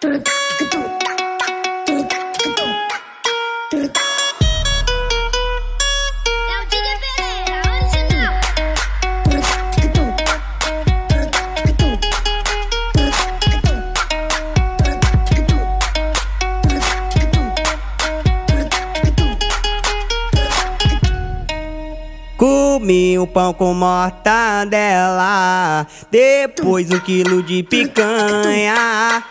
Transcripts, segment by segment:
Turut Comi um pão com mortadela, depois um quilo de picanha.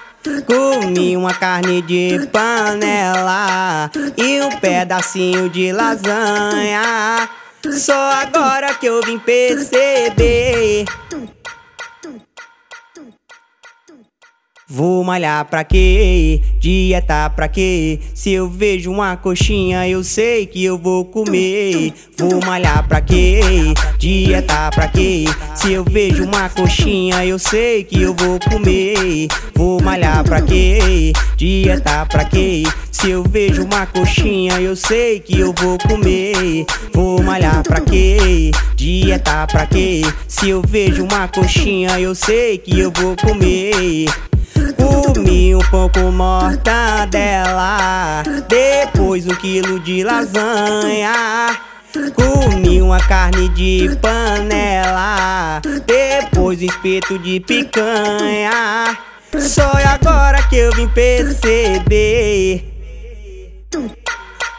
Comi uma carne de panela e um pedacinho de lasanha. Só agora que eu vim perceber Vou malhar pra quê? Dieta pra quê? Se eu vejo uma coxinha, eu sei que eu vou comer. Vou malhar pra quê? Dieta pra quê? Se eu vejo uma coxinha, eu sei que eu vou comer. Vou malhar pra quê? Dieta pra quê? Se eu vejo uma coxinha, eu sei que eu vou comer. Vou malhar pra quê? Dieta pra quê? Se eu vejo uma coxinha, eu sei que eu vou comer. Comi um pão com mortadela, depois um quilo de lasanha. Comi uma carne de panela, depois um espeto de picanha. Só é agora que eu vim perceber.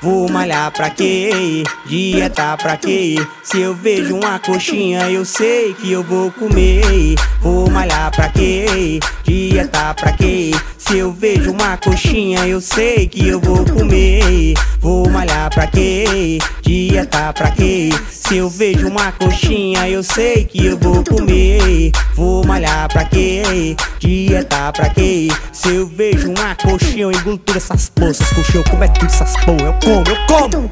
Vou malhar pra quê? Dieta pra quê? Se eu vejo uma coxinha, eu sei que eu vou comer. Vou malhar pra quê? Dieta pra quê? Se eu vejo uma coxinha, eu sei que eu vou comer. Vou malhar pra quê? Dieta pra quê? Se eu vejo uma coxinha, eu sei que eu vou comer. Vou malhar pra quê? Dieta pra quê? Se eu vejo uma coxinha, eu engulo todas essas poças. Coxinha, eu como é tudo essas porra. Eu como, eu como.